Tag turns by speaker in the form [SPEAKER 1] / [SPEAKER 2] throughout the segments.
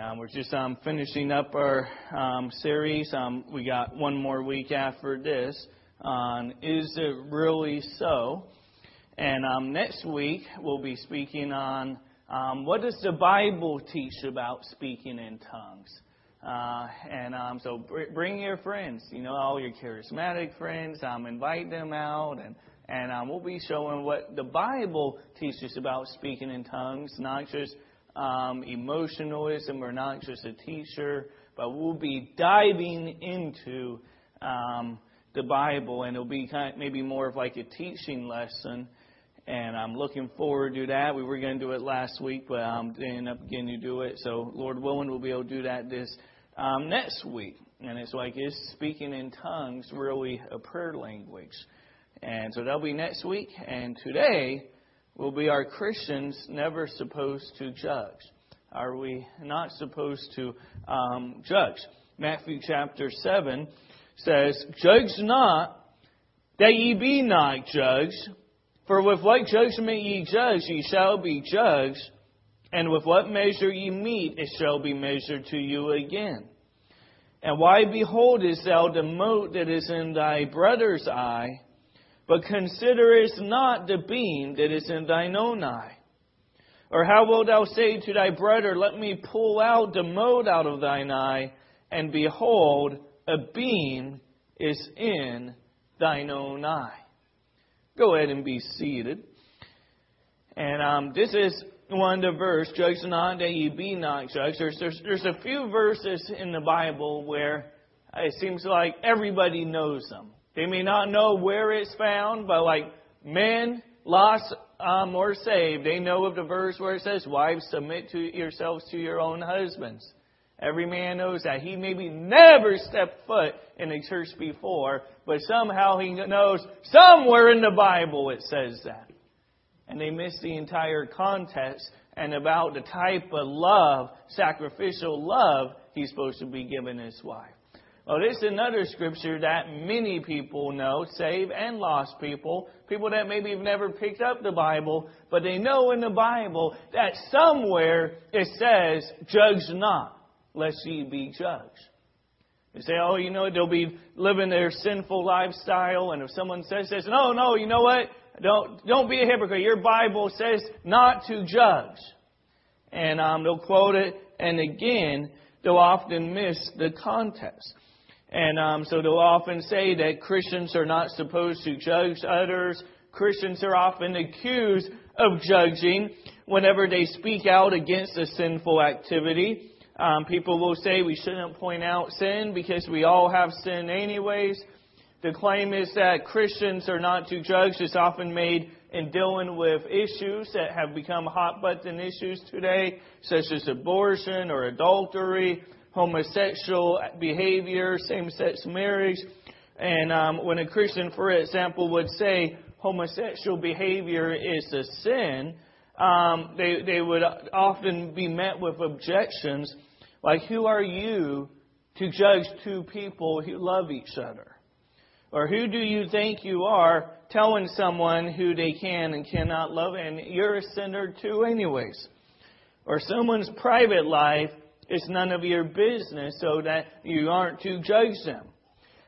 [SPEAKER 1] Um, we're just um, finishing up our um, series. Um, we got one more week after this on Is It Really So? And um, next week, we'll be speaking on um, what does the Bible teach about speaking in tongues? Uh, and so br- bring your friends, you know, all your charismatic friends, invite them out, and, and we'll be showing what the Bible teaches about speaking in tongues, not just um, emotionalism. We're not just a teacher, but we'll be diving into um, the Bible, and it'll be kind of maybe more of like a teaching lesson. And I'm looking forward to that. We were going to do it last week, but I'm ending up getting to do it. So, Lord willing, we'll be able to do that this um, next week. And it's like, is speaking in tongues really a prayer language? And so that'll be next week. And today, well, we are Christians never supposed to judge. Are we not supposed to um, judge? Matthew chapter 7 says, Judge not, that ye be not judged. For with what judgment ye judge, ye shall be judged. And with what measure ye meet, it shall be measured to you again. And why beholdest thou the mote that is in thy brother's eye? but considerest not the beam that is in thine own eye. Or how wilt thou say to thy brother, Let me pull out the mote out of thine eye, and behold, a beam is in thine own eye? Go ahead and be seated. And um, this is one of the verse, judge not that ye be not judged. There's, there's, there's a few verses in the Bible where it seems like everybody knows them. They may not know where it's found, but like men lost um, or saved, they know of the verse where it says, Wives, submit to yourselves to your own husbands. Every man knows that. He maybe never stepped foot in a church before, but somehow he knows somewhere in the Bible it says that. And they miss the entire context and about the type of love, sacrificial love, he's supposed to be giving his wife. Oh, this is another scripture that many people know, save and lost people, people that maybe have never picked up the Bible, but they know in the Bible that somewhere it says, judge not, lest ye be judged. They say, oh, you know, they'll be living their sinful lifestyle, and if someone says this, no, no, you know what? Don't, don't be a hypocrite. Your Bible says not to judge. And um, they'll quote it, and again, they'll often miss the context. And um, so they'll often say that Christians are not supposed to judge others. Christians are often accused of judging whenever they speak out against a sinful activity. Um, people will say we shouldn't point out sin because we all have sin anyways. The claim is that Christians are not to judge is often made in dealing with issues that have become hot button issues today, such as abortion or adultery homosexual behavior, same sex marriage. And um, when a Christian, for example, would say homosexual behavior is a sin, um, they, they would often be met with objections like, Who are you to judge two people who love each other? Or who do you think you are telling someone who they can and cannot love? And you're a sinner too, anyways. Or someone's private life it's none of your business so that you aren't to judge them.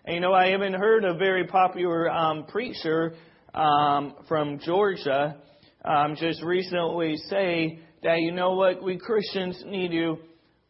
[SPEAKER 1] And you know, I even heard a very popular um, preacher um, from Georgia um, just recently say that, you know what, we Christians need to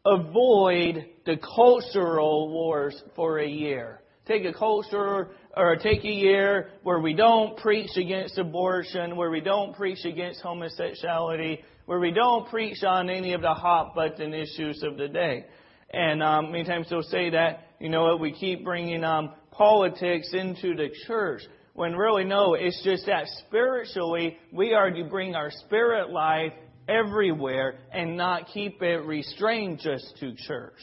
[SPEAKER 1] avoid the cultural wars for a year. Take a culture or take a year where we don't preach against abortion, where we don't preach against homosexuality, where we don't preach on any of the hot button issues of the day. And um, many times they'll say that, you know what, we keep bringing um, politics into the church. When really, no, it's just that spiritually, we are to bring our spirit life everywhere and not keep it restrained just to church.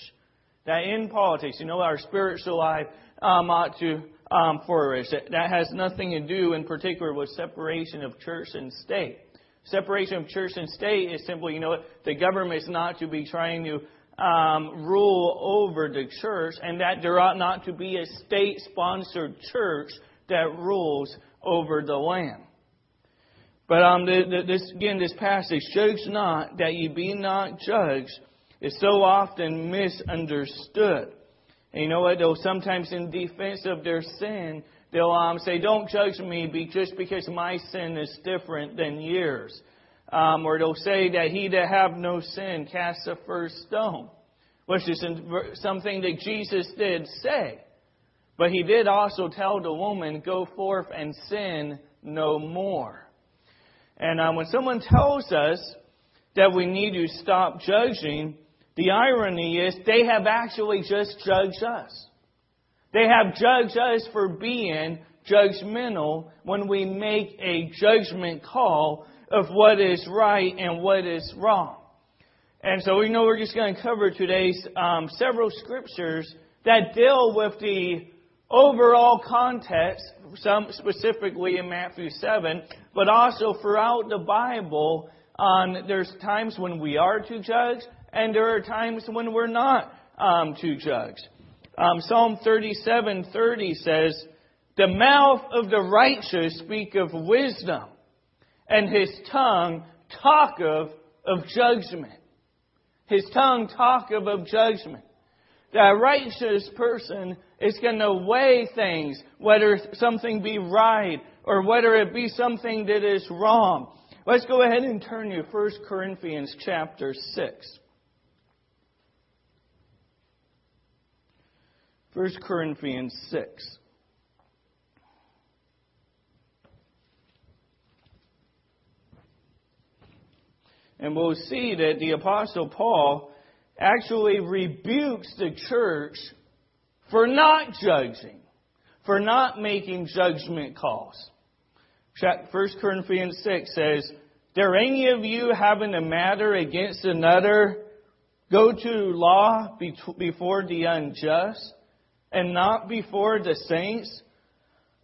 [SPEAKER 1] That in politics, you know, our spiritual life um, ought to um, flourish. That has nothing to do in particular with separation of church and state. Separation of church and state is simply, you know, the government is not to be trying to um, rule over the church, and that there ought not to be a state sponsored church that rules over the land. But um, the, the, this again, this passage, judge not that ye be not judged, is so often misunderstood. And you know what? Though sometimes in defense of their sin, They'll um, say, Don't judge me be, just because my sin is different than yours. Um, or they'll say that he that have no sin casts the first stone, which is something that Jesus did say. But he did also tell the woman, Go forth and sin no more. And um, when someone tells us that we need to stop judging, the irony is they have actually just judged us. They have judged us for being judgmental when we make a judgment call of what is right and what is wrong. And so we know we're just going to cover today's um, several scriptures that deal with the overall context, some specifically in Matthew 7, but also throughout the Bible, um, there's times when we are to judge, and there are times when we're not um, to judge. Um, Psalm 37:30 says, "The mouth of the righteous speak of wisdom, and his tongue talk of judgment." His tongue talk of judgment. The righteous person is going to weigh things, whether something be right or whether it be something that is wrong. Let's go ahead and turn to 1 Corinthians chapter 6. 1 Corinthians 6. And we'll see that the Apostle Paul actually rebukes the church for not judging, for not making judgment calls. 1 Corinthians 6 says, "Do any of you having a matter against another go to law before the unjust and not before the saints?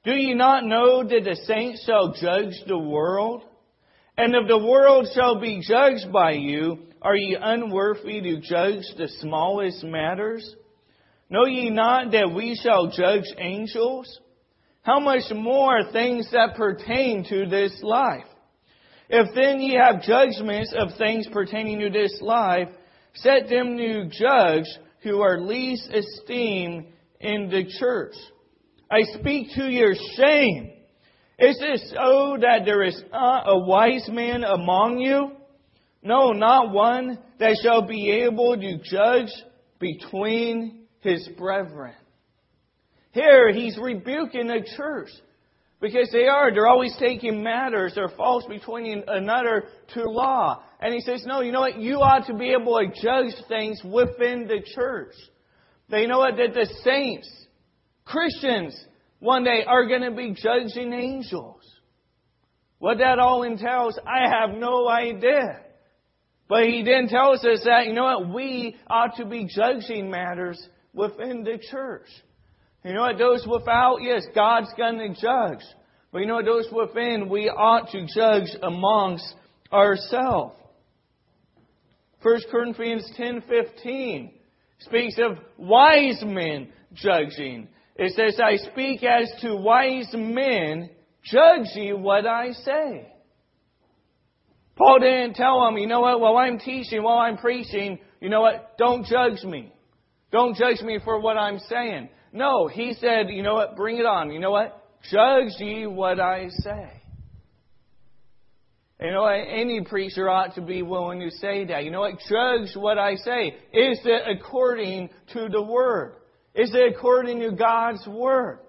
[SPEAKER 1] Do ye not know that the saints shall judge the world? And if the world shall be judged by you, are ye unworthy to judge the smallest matters? Know ye not that we shall judge angels? How much more things that pertain to this life? If then ye have judgments of things pertaining to this life, set them to judge who are least esteemed in the church. I speak to your shame. Is it so that there is not a wise man among you? No, not one that shall be able to judge between his brethren. Here, he's rebuking the church because they are. They're always taking matters or false between another to law. And he says, no, you know what? You ought to be able to judge things within the church. They you know what? That the saints, Christians, one day are going to be judging angels. What that all entails, I have no idea. But he then tells us that, you know what, we ought to be judging matters within the church. You know what, those without, yes, God's going to judge. But you know what, those within, we ought to judge amongst ourselves. 1 Corinthians 10:15 speaks of wise men judging. It says, I speak as to wise men, judge ye what I say. Paul didn't tell them, you know what, while I'm teaching, while I'm preaching, you know what, don't judge me. Don't judge me for what I'm saying. No, he said, you know what, bring it on. You know what, judge ye what I say. You know, any preacher ought to be willing to say that. You know what? Judge what I say. Is it according to the Word? Is it according to God's Word?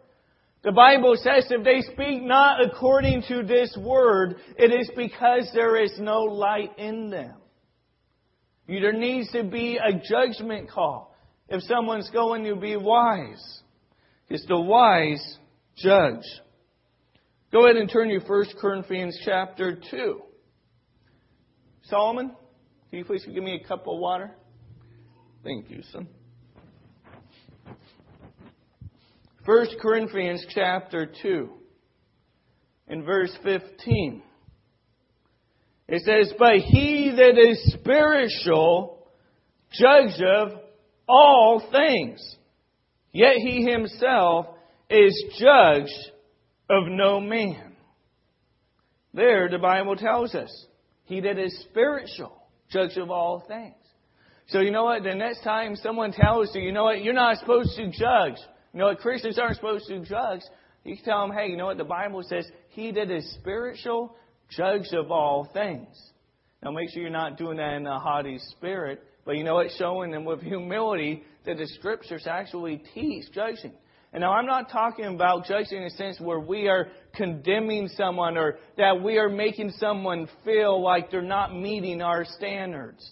[SPEAKER 1] The Bible says if they speak not according to this Word, it is because there is no light in them. There needs to be a judgment call if someone's going to be wise. It's the wise judge. Go ahead and turn to 1 Corinthians chapter 2. Solomon, can you please give me a cup of water? Thank you, son. 1 Corinthians chapter 2 in verse 15. It says, But he that is spiritual judgeth all things, yet he himself is judged of no man. There, the Bible tells us, he that is spiritual, judge of all things. So you know what? The next time someone tells you, you know what, you're not supposed to judge. You know what? Christians aren't supposed to judge. You can tell them, hey, you know what? The Bible says, he that is spiritual, judge of all things. Now make sure you're not doing that in a haughty spirit, but you know what? Showing them with humility that the scriptures actually teach judging. And now I'm not talking about judging in a sense where we are condemning someone or that we are making someone feel like they're not meeting our standards.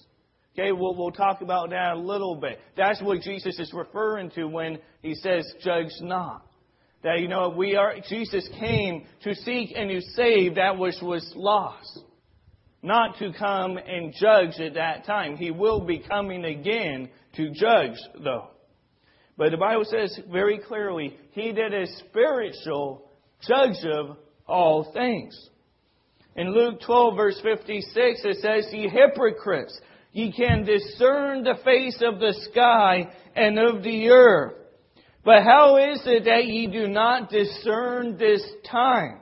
[SPEAKER 1] Okay, we'll, we'll talk about that a little bit. That's what Jesus is referring to when he says, judge not. That, you know, we are, Jesus came to seek and to save that which was lost. Not to come and judge at that time. He will be coming again to judge, though. But the Bible says very clearly, He that is spiritual judge of all things. In Luke 12, verse 56, it says, Ye hypocrites, ye can discern the face of the sky and of the earth. But how is it that ye do not discern this time?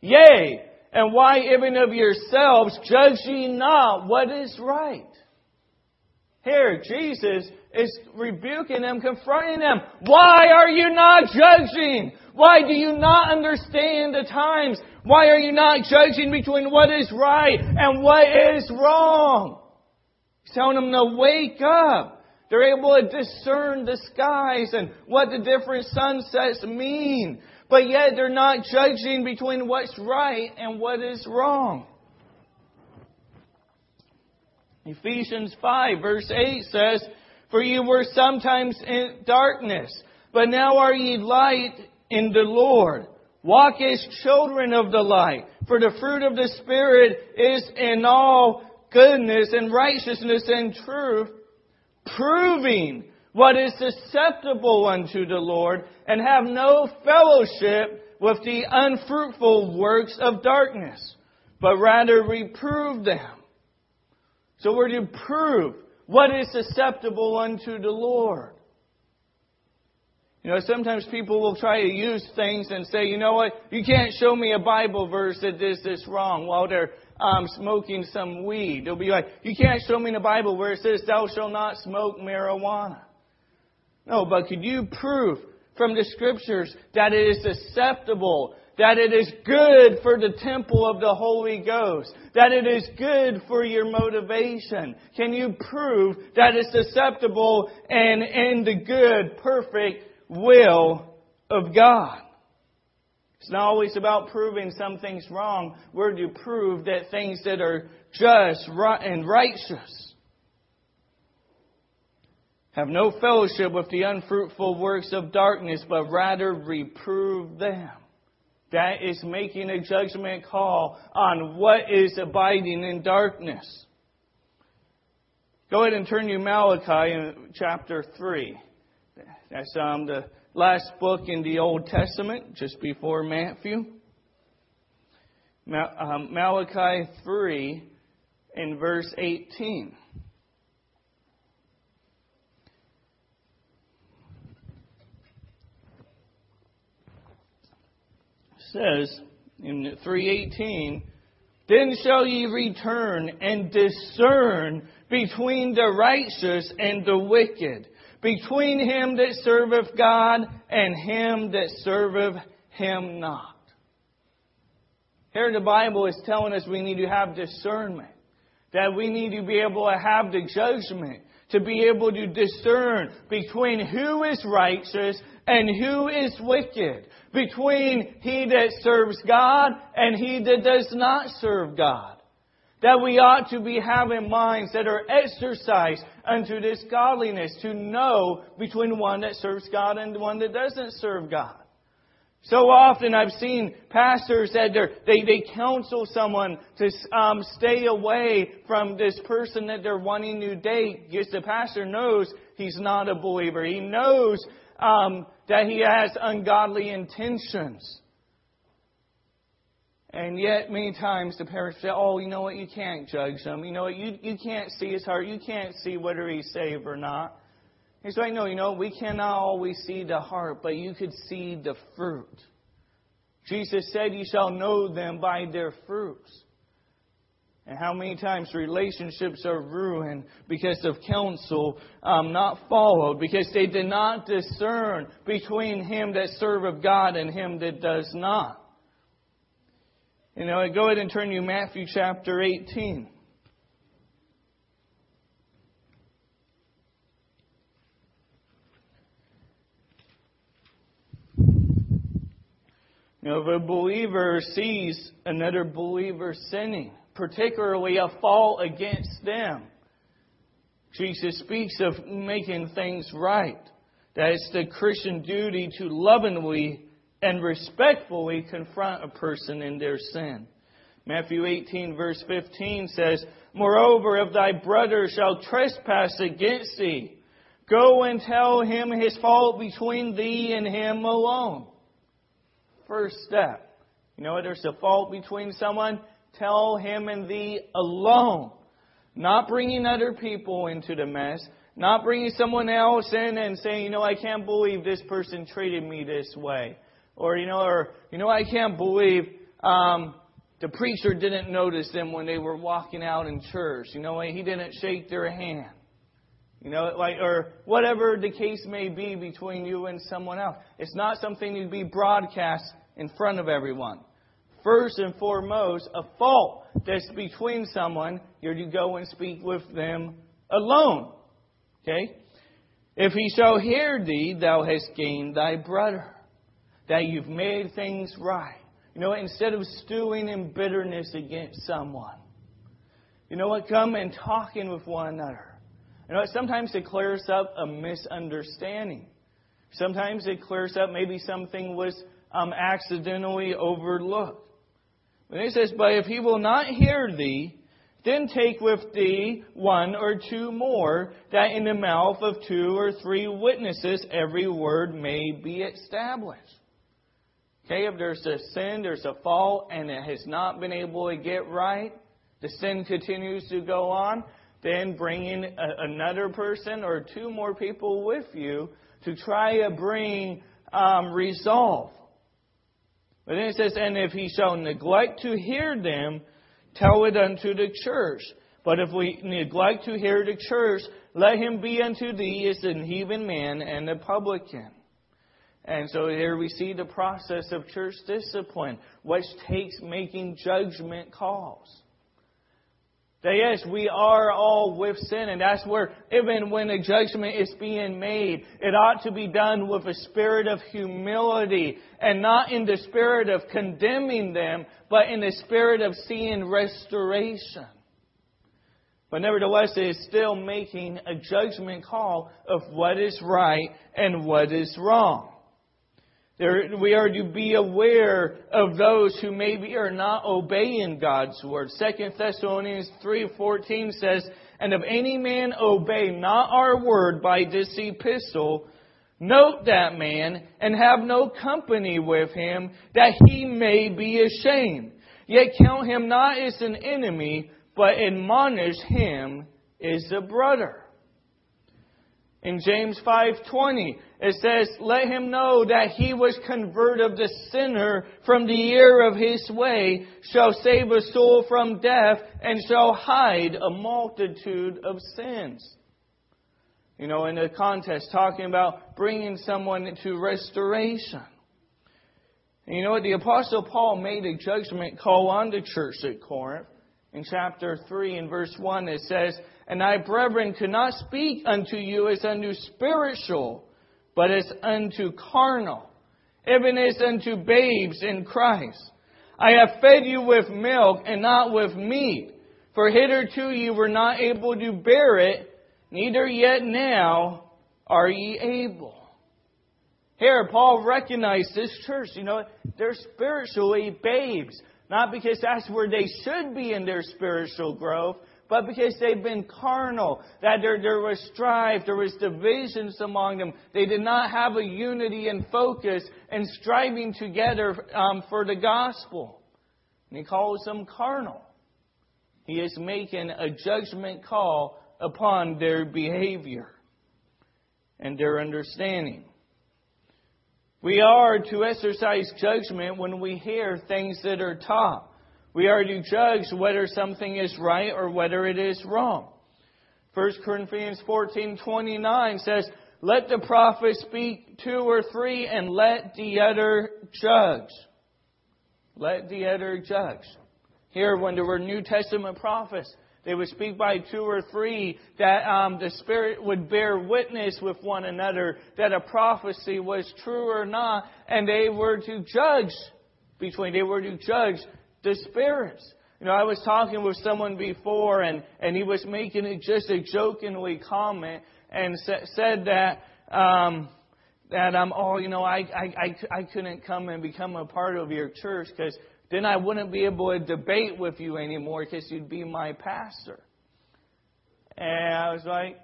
[SPEAKER 1] Yea, and why even of yourselves judge ye not what is right? Here, Jesus is rebuking them, confronting them. Why are you not judging? Why do you not understand the times? Why are you not judging between what is right and what is wrong? He's telling them to wake up. They're able to discern the skies and what the different sunsets mean. But yet they're not judging between what's right and what is wrong. Ephesians 5, verse 8 says, For you were sometimes in darkness, but now are ye light in the Lord. Walk as children of the light, for the fruit of the Spirit is in all goodness and righteousness and truth, proving what is acceptable unto the Lord, and have no fellowship with the unfruitful works of darkness, but rather reprove them. So we're to prove what is acceptable unto the Lord. You know, sometimes people will try to use things and say, you know what, you can't show me a Bible verse that does this wrong while they're um, smoking some weed. They'll be like, you can't show me the Bible where it says, thou shalt not smoke marijuana. No, but could you prove from the scriptures that it is acceptable that it is good for the temple of the Holy Ghost, that it is good for your motivation. Can you prove that it's acceptable and in the good, perfect will of God? It's not always about proving some things wrong. We're to prove that things that are just and righteous have no fellowship with the unfruitful works of darkness, but rather reprove them. That is making a judgment call on what is abiding in darkness. Go ahead and turn to Malachi in chapter 3. That's um, the last book in the Old Testament, just before Matthew. Um, Malachi 3 in verse 18. says in 318, then shall ye return and discern between the righteous and the wicked, between him that serveth God and him that serveth him not. Here the Bible is telling us we need to have discernment, that we need to be able to have the judgment, to be able to discern between who is righteous and who is wicked, between he that serves God and he that does not serve God. That we ought to be having minds that are exercised unto this godliness to know between one that serves God and one that doesn't serve God. So often I've seen pastors that they they counsel someone to um, stay away from this person that they're wanting to date because the pastor knows he's not a believer. He knows um, that he has ungodly intentions. And yet, many times the parents say, "Oh, you know what? You can't judge him. You know what? You you can't see his heart. You can't see whether he's saved or not." He's like, no, you know, we cannot always see the heart, but you could see the fruit. Jesus said, You shall know them by their fruits. And how many times relationships are ruined because of counsel um, not followed, because they did not discern between him that serveth God and him that does not. You know, go ahead and turn to Matthew chapter 18. You know, if a believer sees another believer sinning, particularly a fault against them, Jesus speaks of making things right. That it's the Christian duty to lovingly and respectfully confront a person in their sin. Matthew 18, verse 15 says, Moreover, if thy brother shall trespass against thee, go and tell him his fault between thee and him alone first step. You know, there's a fault between someone, tell him and thee alone. Not bringing other people into the mess, not bringing someone else in and saying, you know, I can't believe this person treated me this way. Or, you know, or, you know, I can't believe, um, the preacher didn't notice them when they were walking out in church. You know, he didn't shake their hand. You know, like, or whatever the case may be between you and someone else. It's not something to be broadcast in front of everyone. First and foremost, a fault that's between someone, you're to go and speak with them alone. Okay? If he shall hear thee, thou hast gained thy brother, that you've made things right. You know, instead of stewing in bitterness against someone, you know what? Come and talking with one another. You know what? Sometimes it clears up a misunderstanding. Sometimes it clears up maybe something was um, accidentally overlooked. But he says, But if he will not hear thee, then take with thee one or two more, that in the mouth of two or three witnesses every word may be established. Okay, if there's a sin, there's a fault, and it has not been able to get right, the sin continues to go on, then bring in a, another person or two more people with you to try to bring um, resolve but then it says, And if he shall neglect to hear them, tell it unto the church. But if we neglect to hear the church, let him be unto thee as an heathen man and a publican. And so here we see the process of church discipline, which takes making judgment calls. That yes, we are all with sin, and that's where even when a judgment is being made, it ought to be done with a spirit of humility and not in the spirit of condemning them, but in the spirit of seeing restoration. But nevertheless, it is still making a judgment call of what is right and what is wrong. There, we are to be aware of those who maybe are not obeying God's word. Second Thessalonians 3:14 says, "And if any man obey not our word by this epistle, note that man and have no company with him, that he may be ashamed. Yet count him not as an enemy, but admonish him as a brother." In James 5:20, it says, "Let him know that he was converted the sinner from the error of his way, shall save a soul from death, and shall hide a multitude of sins." You know, in the context, talking about bringing someone into restoration. And you know what? The Apostle Paul made a judgment call on the church at Corinth. In chapter 3 and verse 1, it says, And I, brethren, could not speak unto you as unto spiritual, but as unto carnal, even as unto babes in Christ. I have fed you with milk and not with meat, for hitherto you were not able to bear it, neither yet now are ye able. Here, Paul recognized this church. You know, they're spiritually babes. Not because that's where they should be in their spiritual growth, but because they've been carnal, that there, there was strife, there was divisions among them. They did not have a unity and focus and striving together um, for the gospel. And he calls them carnal. He is making a judgment call upon their behavior and their understanding. We are to exercise judgment when we hear things that are taught. We are to judge whether something is right or whether it is wrong. 1 Corinthians 14:29 says, "Let the prophet speak two or three and let the other judge." Let the other judge. Here when there were New Testament prophets, they would speak by two or three, that um, the Spirit would bear witness with one another that a prophecy was true or not, and they were to judge between, they were to judge the spirits. You know, I was talking with someone before, and, and he was making just a jokingly comment and sa- said that. Um, that um, oh, you know, I, I, I, I couldn't come and become a part of your church because then I wouldn't be able to debate with you anymore because you'd be my pastor. And I was like,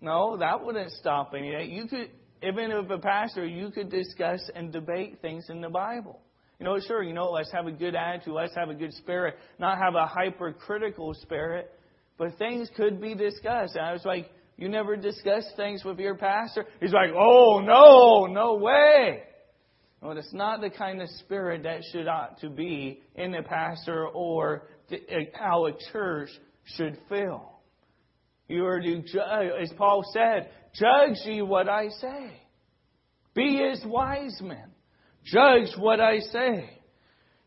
[SPEAKER 1] no, that wouldn't stop anything. You could, even if a pastor, you could discuss and debate things in the Bible. You know, sure, you know, let's have a good attitude, let's have a good spirit, not have a hypercritical spirit, but things could be discussed. And I was like, you never discuss things with your pastor? He's like, oh, no, no way. Well, it's not the kind of spirit that should ought to be in the pastor or uh, how a church should feel. You are to judge, as Paul said, judge ye what I say. Be as wise men. Judge what I say.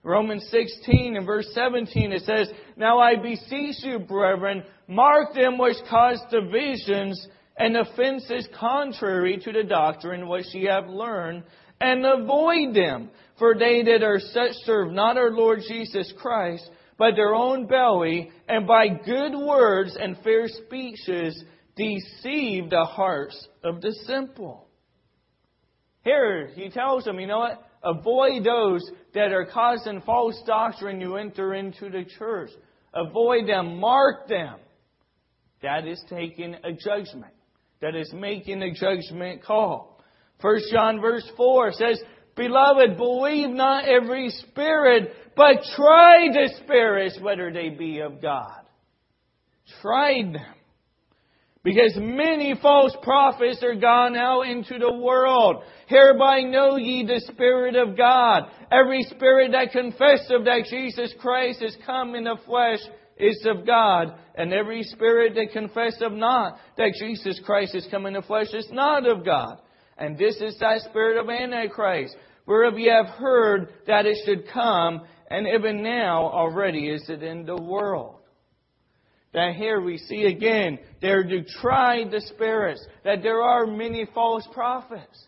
[SPEAKER 1] Romans 16 and verse 17 it says, Now I beseech you, brethren, mark them which cause divisions and offenses contrary to the doctrine which ye have learned and avoid them. For they that are such serve not our Lord Jesus Christ, but their own belly, and by good words and fair speeches deceive the hearts of the simple. Here, he tells them, you know what? Avoid those that are causing false doctrine you enter into the church. Avoid them. Mark them. That is taking a judgment. That is making a judgment call. 1 John verse 4 says, Beloved, believe not every spirit, but try the spirits whether they be of God. Try them. Because many false prophets are gone out into the world. Hereby know ye the Spirit of God. Every spirit that confesseth that Jesus Christ is come in the flesh is of God. And every spirit that confesseth not that Jesus Christ is come in the flesh is not of God. And this is that spirit of Antichrist, whereof ye have heard that it should come, and even now already is it in the world. That here we see again, there to try the spirits, that there are many false prophets.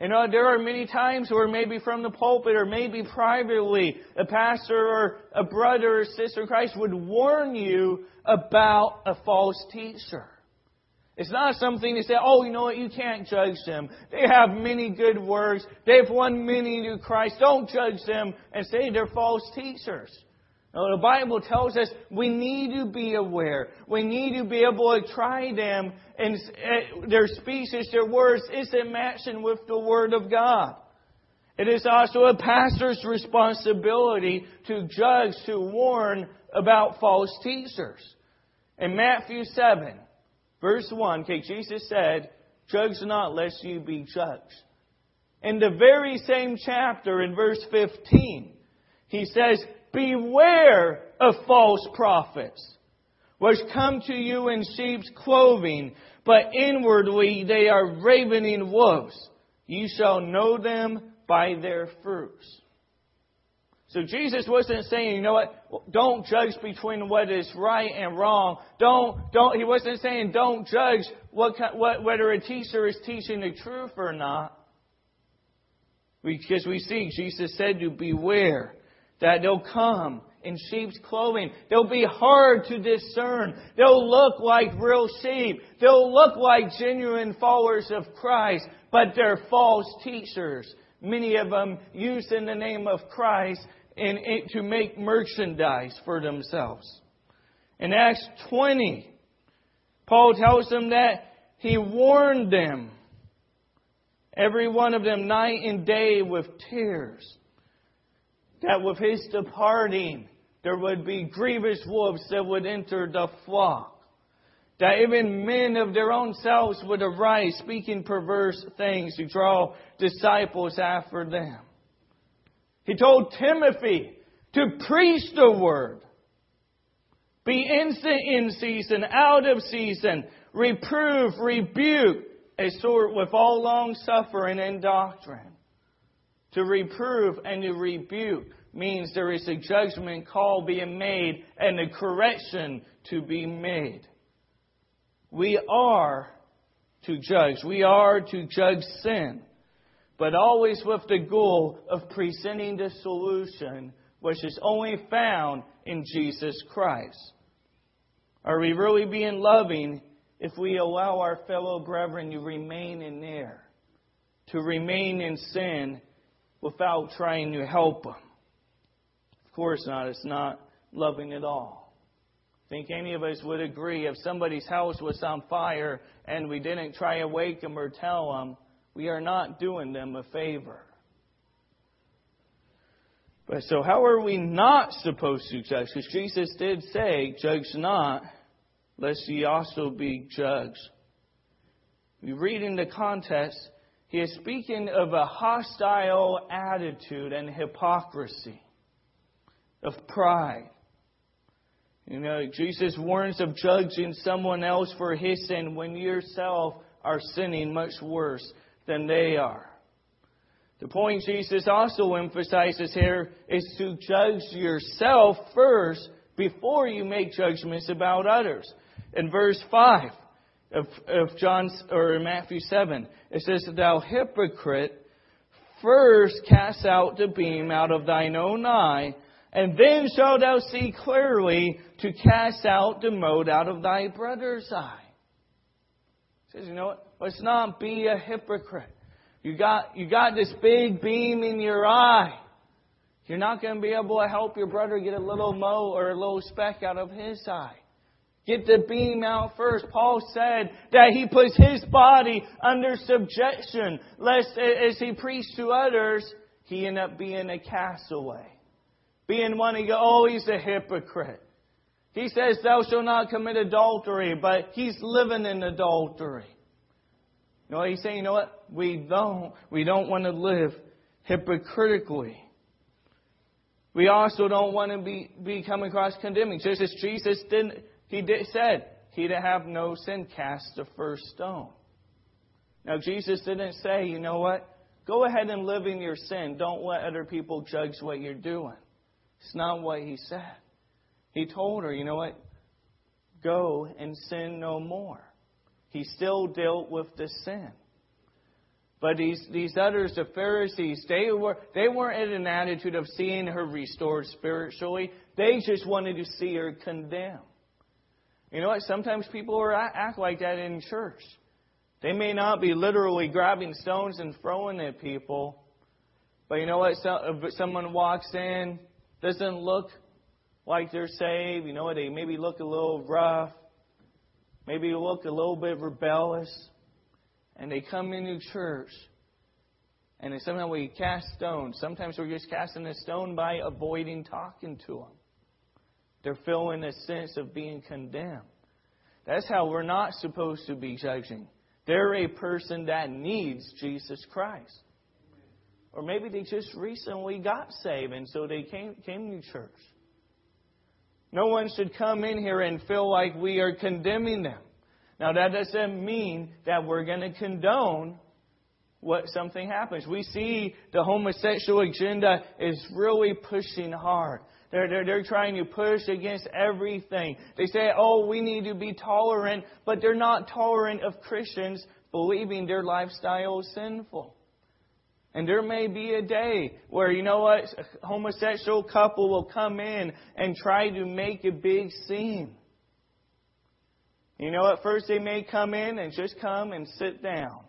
[SPEAKER 1] You know, there are many times where maybe from the pulpit or maybe privately, a pastor or a brother or sister in Christ would warn you about a false teacher. It's not something to say, oh, you know what, you can't judge them. They have many good works. They've won many to Christ. Don't judge them and say they're false teachers. Now, the Bible tells us we need to be aware. We need to be able to try them and eh, their speeches, their words, is it matching with the Word of God? It is also a pastor's responsibility to judge, to warn about false teachers. In Matthew 7, Verse 1, okay, Jesus said, Judge not lest you be judged. In the very same chapter, in verse 15, he says, Beware of false prophets, which come to you in sheep's clothing, but inwardly they are ravening wolves. You shall know them by their fruits. So Jesus wasn't saying, you know what, don't judge between what is right and wrong. Don't, don't, he wasn't saying don't judge what, what, whether a teacher is teaching the truth or not. Because we see Jesus said to beware that they'll come in sheep's clothing. They'll be hard to discern. They'll look like real sheep. They'll look like genuine followers of Christ, but they're false teachers. Many of them use in the name of Christ and, and to make merchandise for themselves. In Acts 20, Paul tells them that he warned them, every one of them, night and day with tears, that with his departing, there would be grievous wolves that would enter the flock. That even men of their own selves would arise, speaking perverse things to draw disciples after them. He told Timothy to preach the word. Be instant in season, out of season, reprove, rebuke, exhort with all long suffering and doctrine. To reprove and to rebuke means there is a judgment call being made and a correction to be made. We are to judge. We are to judge sin but always with the goal of presenting the solution which is only found in Jesus Christ. Are we really being loving if we allow our fellow brethren to remain in there, to remain in sin without trying to help them? Of course not. It's not loving at all. I think any of us would agree if somebody's house was on fire and we didn't try to wake them or tell them, we are not doing them a favor. But so, how are we not supposed to judge? Because Jesus did say, Judge not, lest ye also be judged. You read in the context, he is speaking of a hostile attitude and hypocrisy, of pride. You know, Jesus warns of judging someone else for his sin when yourself are sinning much worse than they are. The point Jesus also emphasizes here is to judge yourself first before you make judgments about others. In verse 5 of, of John, or Matthew 7, it says, Thou hypocrite, first cast out the beam out of thine own eye, and then shalt thou see clearly to cast out the mote out of thy brother's eye. He says, You know what? Let's not be a hypocrite. You got, you got this big beam in your eye. You're not going to be able to help your brother get a little mo or a little speck out of his eye. Get the beam out first. Paul said that he puts his body under subjection, lest as he preached to others, he end up being a castaway. Being one, he you, oh, he's a hypocrite. He says, thou shalt not commit adultery, but he's living in adultery. You know, he's saying, you know what? We don't, we don't want to live hypocritically. We also don't want to be, be come across condemning. Just as Jesus didn't, he did, said, he to have no sin cast the first stone. Now, Jesus didn't say, you know what? Go ahead and live in your sin. Don't let other people judge what you're doing. It's not what he said. He told her, you know what? Go and sin no more. He still dealt with the sin. But these, these others, the Pharisees, they, were, they weren't in an attitude of seeing her restored spiritually. They just wanted to see her condemned. You know what? Sometimes people are, act like that in church. They may not be literally grabbing stones and throwing at people, but you know what? So, uh, someone walks in, doesn't look like they're saved. You know what? They maybe look a little rough maybe look a little bit rebellious, and they come into church, and then somehow we cast stones. Sometimes we're just casting a stone by avoiding talking to them. They're feeling a sense of being condemned. That's how we're not supposed to be judging. They're a person that needs Jesus Christ. Or maybe they just recently got saved, and so they came, came to church. No one should come in here and feel like we are condemning them. Now, that doesn't mean that we're going to condone what something happens. We see the homosexual agenda is really pushing hard. They're, they're, they're trying to push against everything. They say, oh, we need to be tolerant, but they're not tolerant of Christians believing their lifestyle is sinful. And there may be a day where, you know what, a homosexual couple will come in and try to make a big scene. You know, at first they may come in and just come and sit down.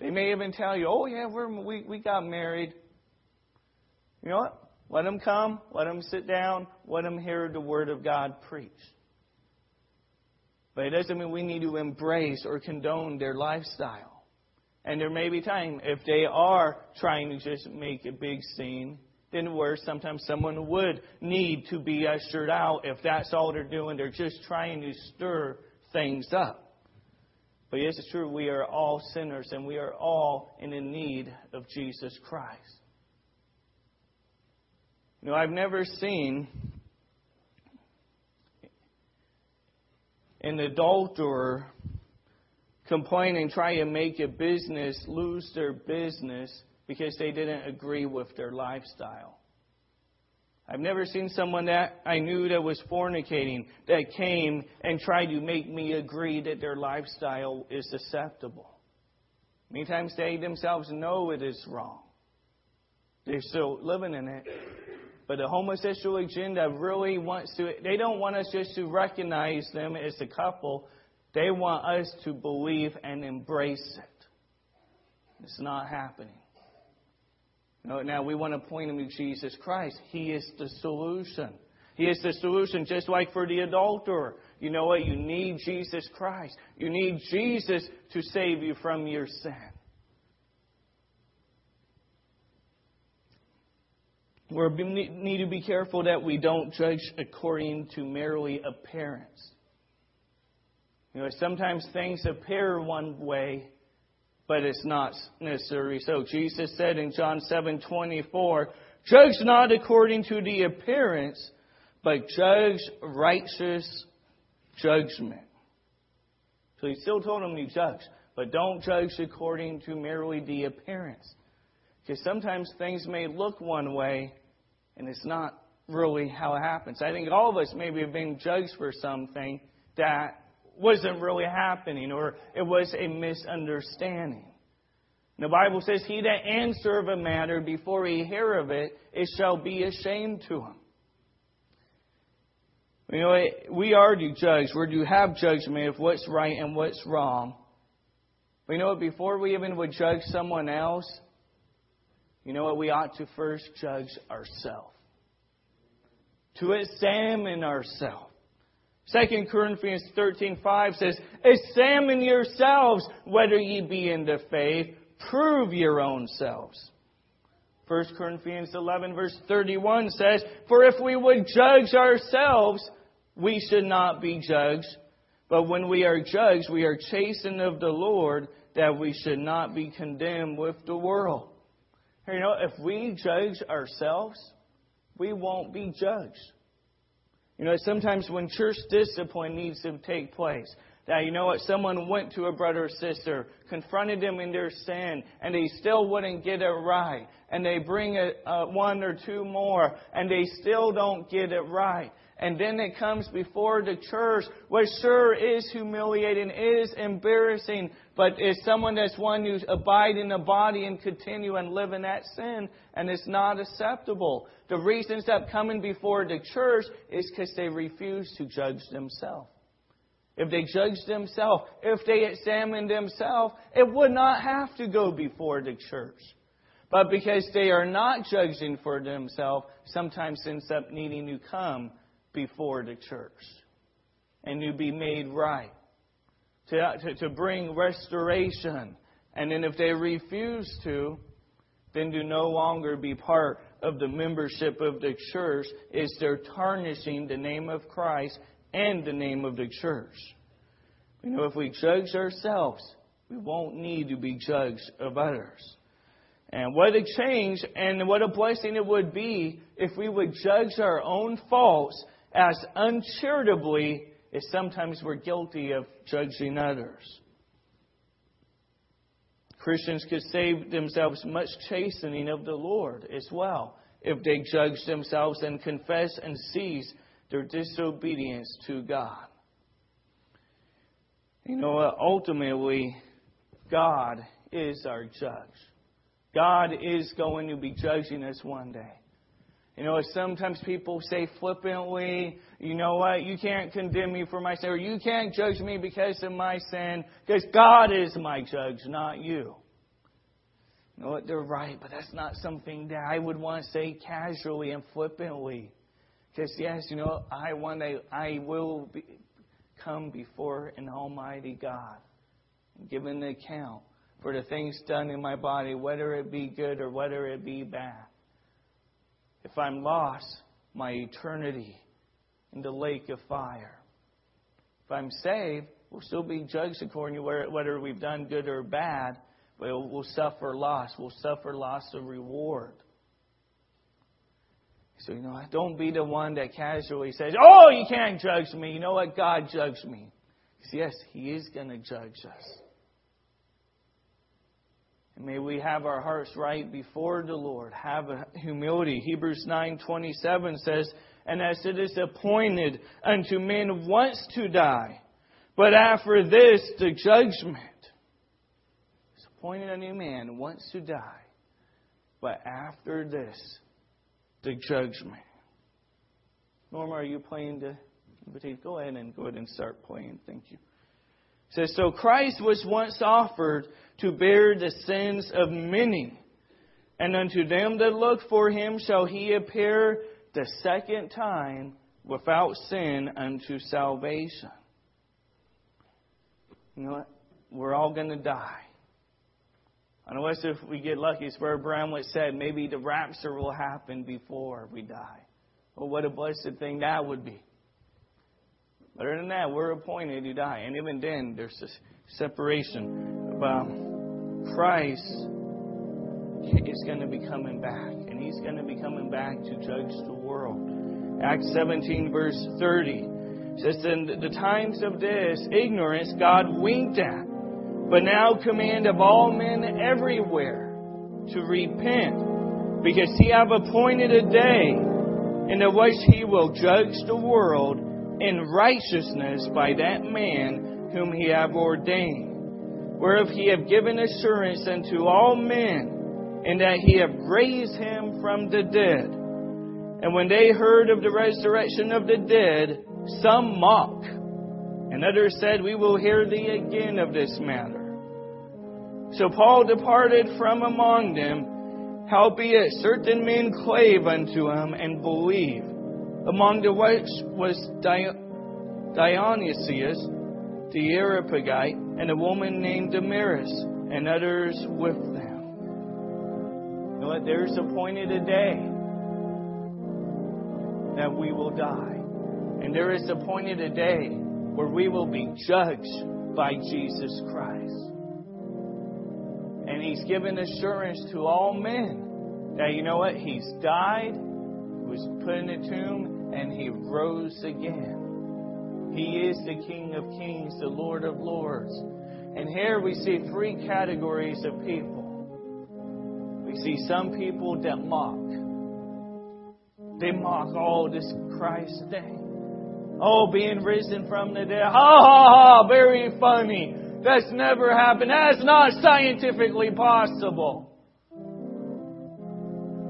[SPEAKER 1] They may even tell you, oh, yeah, we're, we, we got married. You know what? Let them come, let them sit down, let them hear the Word of God preached. But it doesn't mean we need to embrace or condone their lifestyle. And there may be time if they are trying to just make a big scene, then where sometimes someone would need to be ushered out if that's all they're doing. They're just trying to stir things up. But yes, it's true, we are all sinners and we are all in the need of Jesus Christ. You know, I've never seen an adulterer complain and try and make a business lose their business because they didn't agree with their lifestyle. I've never seen someone that I knew that was fornicating that came and tried to make me agree that their lifestyle is acceptable. Many times they themselves know it is wrong. They're still living in it. But the homosexual agenda really wants to, they don't want us just to recognize them as a couple. They want us to believe and embrace it. It's not happening. Now we want to point them to Jesus Christ. He is the solution. He is the solution, just like for the adulterer. You know what? You need Jesus Christ. You need Jesus to save you from your sin. We need to be careful that we don't judge according to merely appearance. You know, sometimes things appear one way, but it's not necessarily so. Jesus said in John 7:24, "Judge not according to the appearance, but judge righteous judgment." So he still told them to judge, but don't judge according to merely the appearance. Because sometimes things may look one way, and it's not really how it happens. I think all of us maybe have been judged for something that wasn't really happening or it was a misunderstanding. The Bible says, He that answer of a matter before he hear of it, it shall be ashamed to him. You know, we are to judge. We're to have judgment of what's right and what's wrong. But you know what? Before we even would judge someone else, you know what? We ought to first judge ourselves, to examine ourselves. 2 Corinthians 13:5 says, "Examine yourselves whether ye be in the faith; prove your own selves." 1 Corinthians 11 verse 31 says, "For if we would judge ourselves, we should not be judged, but when we are judged, we are chastened of the Lord, that we should not be condemned with the world." You know, if we judge ourselves, we won't be judged. You know, sometimes when church discipline needs to take place, that, you know what, someone went to a brother or sister, confronted them in their sin, and they still wouldn't get it right. And they bring a, a uh, one or two more, and they still don't get it right and then it comes before the church, which sure is humiliating, is embarrassing, but it's someone that's one who abide in the body and continue and live in that sin, and it's not acceptable. The reasons that coming before the church is because they refuse to judge themselves. If they judged themselves, if they examined themselves, it would not have to go before the church. But because they are not judging for themselves, sometimes ends up needing to come before the church and to be made right, to, to, to bring restoration. And then if they refuse to, then to no longer be part of the membership of the church is they're tarnishing the name of Christ and the name of the church. You know, if we judge ourselves, we won't need to be judged of others. And what a change and what a blessing it would be if we would judge our own faults as uncharitably as sometimes we're guilty of judging others. Christians could save themselves much chastening of the Lord as well if they judge themselves and confess and cease their disobedience to God. You know, ultimately, God is our judge. God is going to be judging us one day. You know, sometimes people say flippantly, you know what, you can't condemn me for my sin, or you can't judge me because of my sin, because God is my judge, not you. You know what, they're right, but that's not something that I would want to say casually and flippantly. Because, yes, you know, I one day I will be, come before an Almighty God, and give an account for the things done in my body, whether it be good or whether it be bad if I'm lost, my eternity in the lake of fire. If I'm saved, we'll still be judged according to whether we've done good or bad, we'll suffer loss. We'll suffer loss of reward. So, you know, don't be the one that casually says, Oh, you can't judge me. You know what? God judged me. Because, yes, He is going to judge us may we have our hearts right before the Lord. Have humility. Hebrews 9:27 says, "And as it is appointed unto men once to die, but after this the judgment." It's appointed unto man once to die, but after this the judgment. Norma, are you playing the? Go ahead and go ahead and start playing. Thank you. It says, So Christ was once offered to bear the sins of many, and unto them that look for him shall he appear the second time without sin unto salvation. You know what? We're all going to die. Unless if we get lucky, it's where Bramlett said maybe the rapture will happen before we die. Well, what a blessed thing that would be. Other than that, we're appointed to die. And even then, there's this separation. But Christ is going to be coming back. And he's going to be coming back to judge the world. Acts 17, verse 30 says, In the times of this ignorance God winked at, but now command of all men everywhere to repent, because he have appointed a day in which he will judge the world in righteousness by that man whom he have ordained, whereof he have given assurance unto all men, and that he have raised him from the dead. And when they heard of the resurrection of the dead, some mocked, and others said, We will hear thee again of this matter. So Paul departed from among them, howbeit certain men clave unto him and believed among the which was Dionysius the Areopagite, and a woman named Damaris, and others with them. You know what? There's appointed a day that we will die. And there is appointed a day where we will be judged by Jesus Christ. And he's given assurance to all men that, you know what? He's died, was put in a tomb, and he rose again. He is the King of kings, the Lord of lords. And here we see three categories of people. We see some people that mock. They mock all oh, this Christ thing. Oh, being risen from the dead. Ha ha ha, very funny. That's never happened. That's not scientifically possible.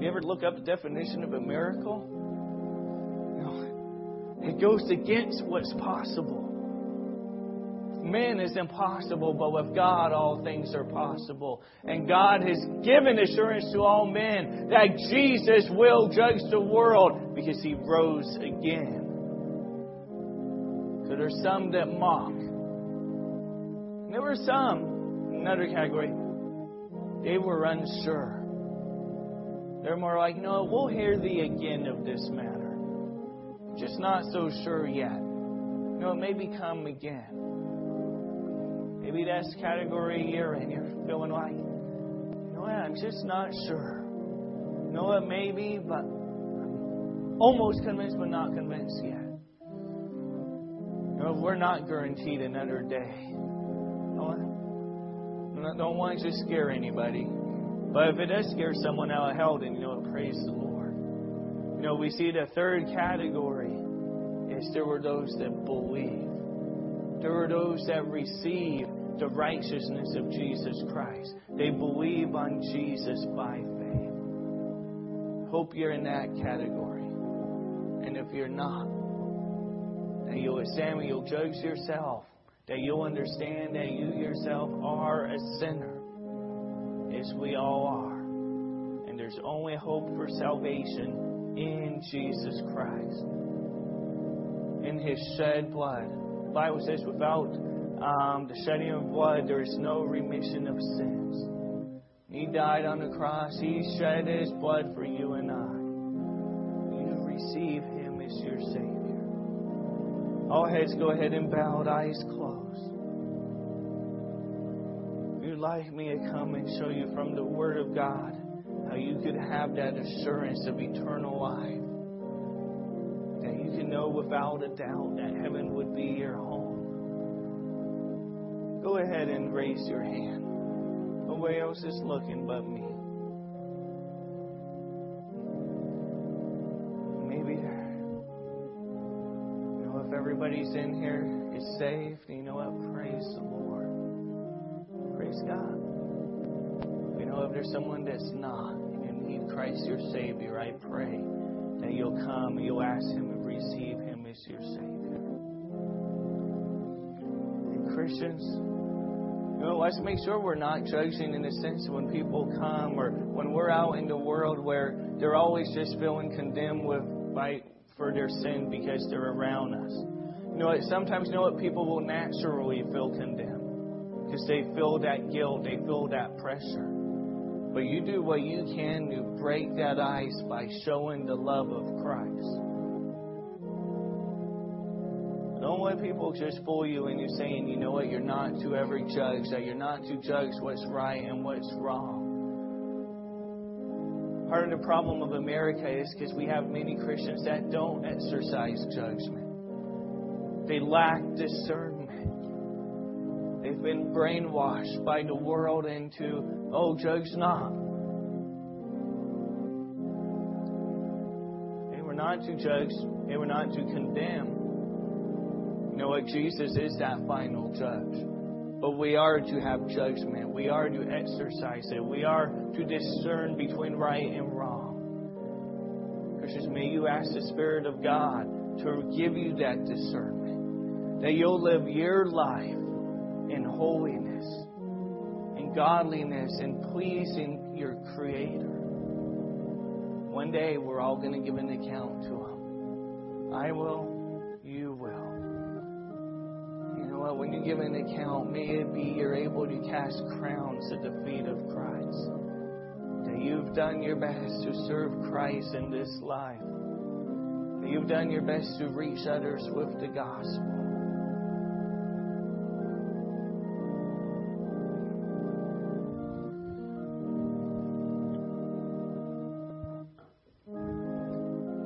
[SPEAKER 1] You ever look up the definition of a miracle? It goes against what's possible. Man is impossible, but with God all things are possible. And God has given assurance to all men that Jesus will judge the world because he rose again. So there are some that mock. And there were some, another category, they were unsure. They're more like, no, we'll hear thee again of this matter. Just not so sure yet. No, it may become again. Maybe that's category you're in. You're feeling like, you know what, I'm just not sure. You know it maybe, but I'm almost convinced, but not convinced yet. You know, we're not guaranteed another day. I don't want to scare anybody. But if it does scare someone out of hell, then you know, praise the Lord. You know, we see the third category is there were those that believe. There were those that receive the righteousness of Jesus Christ. They believe on Jesus by faith. Hope you're in that category. And if you're not, that you'll examine, you'll judge yourself, that you'll understand that you yourself are a sinner, as we all are. And there's only hope for salvation in Jesus Christ, in His shed blood. The Bible says, without um, the shedding of blood, there is no remission of sins. He died on the cross. He shed His blood for you and I. You receive Him as your Savior. All heads go ahead and bow, eyes closed like me to come and show you from the Word of God how you could have that assurance of eternal life. That you can know without a doubt that heaven would be your home. Go ahead and raise your hand. Nobody else is looking but me. Maybe you know if everybody's in here is saved, you know what? Praise the Lord. Praise God if there's someone that's not and you need Christ your Savior, I pray that you'll come and you'll ask Him and receive Him as your Savior. And Christians, you know, let's make sure we're not judging in the sense when people come or when we're out in the world where they're always just feeling condemned with by for their sin because they're around us. You know, sometimes you know what people will naturally feel condemned because they feel that guilt, they feel that pressure. But you do what you can to break that ice by showing the love of Christ. Don't let people just fool you and you're saying, you know what, you're not to ever judge, that you're not to judge what's right and what's wrong. Part of the problem of America is because we have many Christians that don't exercise judgment. They lack discernment. They've been brainwashed by the world into, oh, judge not. They were not to judge, they were not to condemn. You know what? Jesus is that final judge. But we are to have judgment. We are to exercise it. We are to discern between right and wrong. Christians, may you ask the Spirit of God to give you that discernment, that you'll live your life and holiness and godliness and pleasing your Creator. One day we're all going to give an account to Him. I will, you will. You know what? When you give an account, may it be you're able to cast crowns at the feet of Christ. That you've done your best to serve Christ in this life. That you've done your best to reach others with the gospel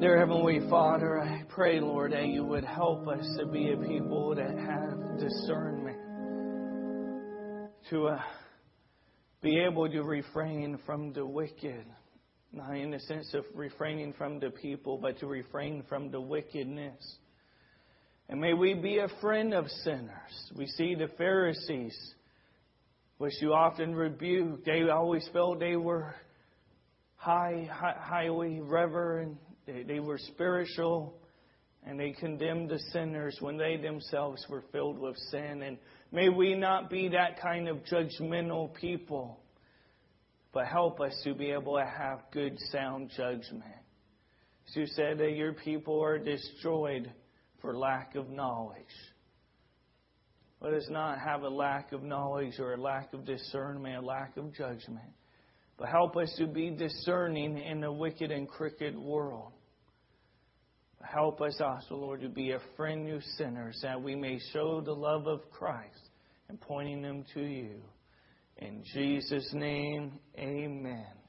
[SPEAKER 1] Dear Heavenly Father, I pray, Lord, that you would help us to be a people that have discernment, to uh, be able to refrain from the wicked, not in the sense of refraining from the people, but to refrain from the wickedness. And may we be a friend of sinners. We see the Pharisees, which you often rebuke, they always felt they were high, high highly reverent. They, they were spiritual and they condemned the sinners when they themselves were filled with sin. And may we not be that kind of judgmental people, but help us to be able to have good, sound judgment. As you said that your people are destroyed for lack of knowledge. Let us not have a lack of knowledge or a lack of discernment, a lack of judgment, but help us to be discerning in a wicked and crooked world. Help us also, Lord, to be a friend to sinners that we may show the love of Christ and pointing them to you. In Jesus' name, amen.